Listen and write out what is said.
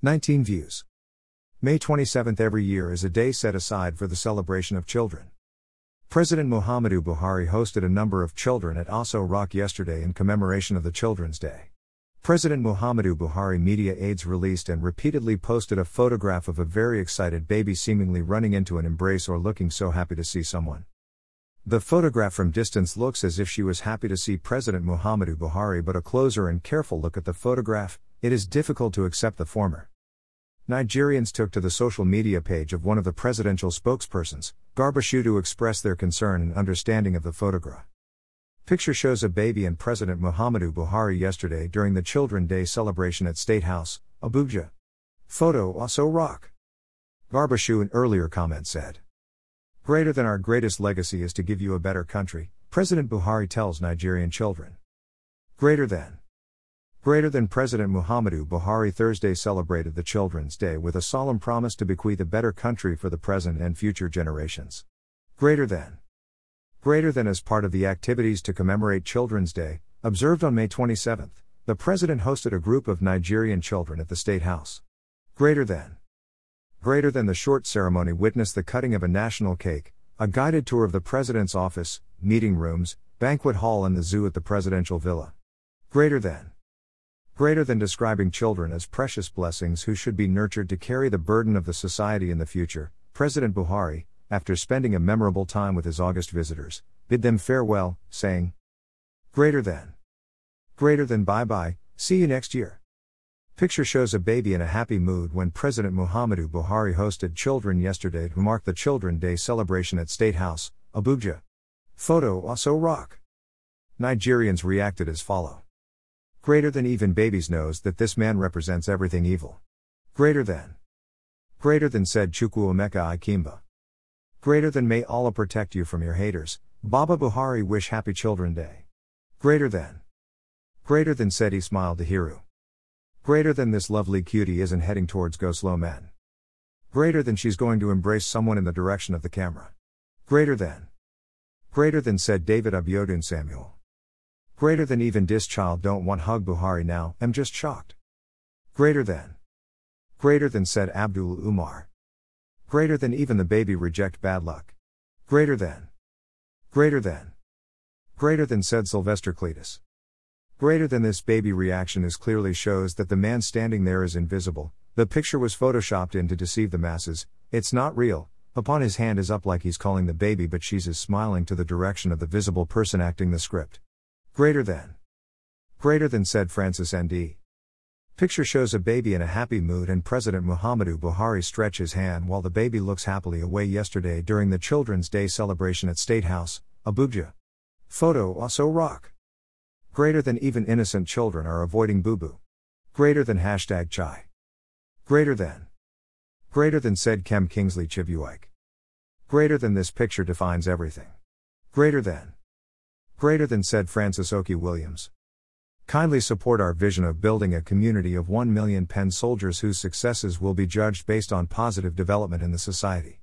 19 views. May 27th every year is a day set aside for the celebration of children. President Muhammadu Buhari hosted a number of children at Aso Rock yesterday in commemoration of the Children's Day. President Muhammadu Buhari media aides released and repeatedly posted a photograph of a very excited baby seemingly running into an embrace or looking so happy to see someone. The photograph from distance looks as if she was happy to see President Muhammadu Buhari, but a closer and careful look at the photograph, it is difficult to accept the former. Nigerians took to the social media page of one of the presidential spokespersons, Garba Shehu, to express their concern and understanding of the photograph. Picture shows a baby and President Muhammadu Buhari yesterday during the Children Day celebration at State House, Abuja. Photo Aso Rock. Garba Shehu in earlier comment said. Greater than our greatest legacy is to give you a better country, President Buhari tells Nigerian children. Greater than. Greater than President Muhammadu Buhari Thursday celebrated the Children's Day with a solemn promise to bequeath a better country for the present and future generations. Greater than. Greater than as part of the activities to commemorate Children's Day, observed on May 27, the president hosted a group of Nigerian children at the State House. Greater than. Greater than the short ceremony witnessed the cutting of a national cake, a guided tour of the president's office, meeting rooms, banquet hall, and the zoo at the presidential villa. Greater than. Greater than describing children as precious blessings who should be nurtured to carry the burden of the society in the future, President Buhari, after spending a memorable time with his August visitors, bid them farewell, saying, Greater than. Greater than bye bye, see you next year. Picture shows a baby in a happy mood when President Muhammadu Buhari hosted children yesterday to mark the Children Day celebration at State House, Abuja. Photo Aso Rock. Nigerians reacted as follow. Greater than even babies knows that this man represents everything evil. Greater than. Greater than said Chukwuemeka Ikemba. Greater than may Allah protect you from your haters. Baba Buhari wish happy Children Day. Greater than. Greater than said Ismail Dahiru. Greater than this lovely cutie isn't heading towards Go Slow Man. Greater than she's going to embrace someone in the direction of the camera. Greater than. Greater than said David Abiodun Samuel. Greater than even dis child don't want hug Buhari now, am just shocked. Greater than. Greater than said Abdul Umar. Greater than even the baby reject bad luck. Greater than. Greater than. Greater than said Sylvester Cletus. Greater than this baby reaction is clearly shows that the man standing there is invisible. The picture was photoshopped in to deceive the masses. It's not real. Upon his hand is up like he's calling the baby, but she's is smiling to the direction of the visible person acting the script. Greater than. Greater than said Francis ND. Picture shows a baby in a happy mood and President Muhammadu Buhari stretch his hand while the baby looks happily away yesterday during the Children's Day celebration at State House, Abuja. Photo Aso Rock. Greater than even innocent children are avoiding boo boo. Greater than hashtag chai. Greater than. Greater than said Kem Kingsley Chivuike. Greater than this picture defines everything. Greater than. Greater than said Francis Oki Williams. Kindly support our vision of building a community of 1 million pen soldiers whose successes will be judged based on positive development in the society.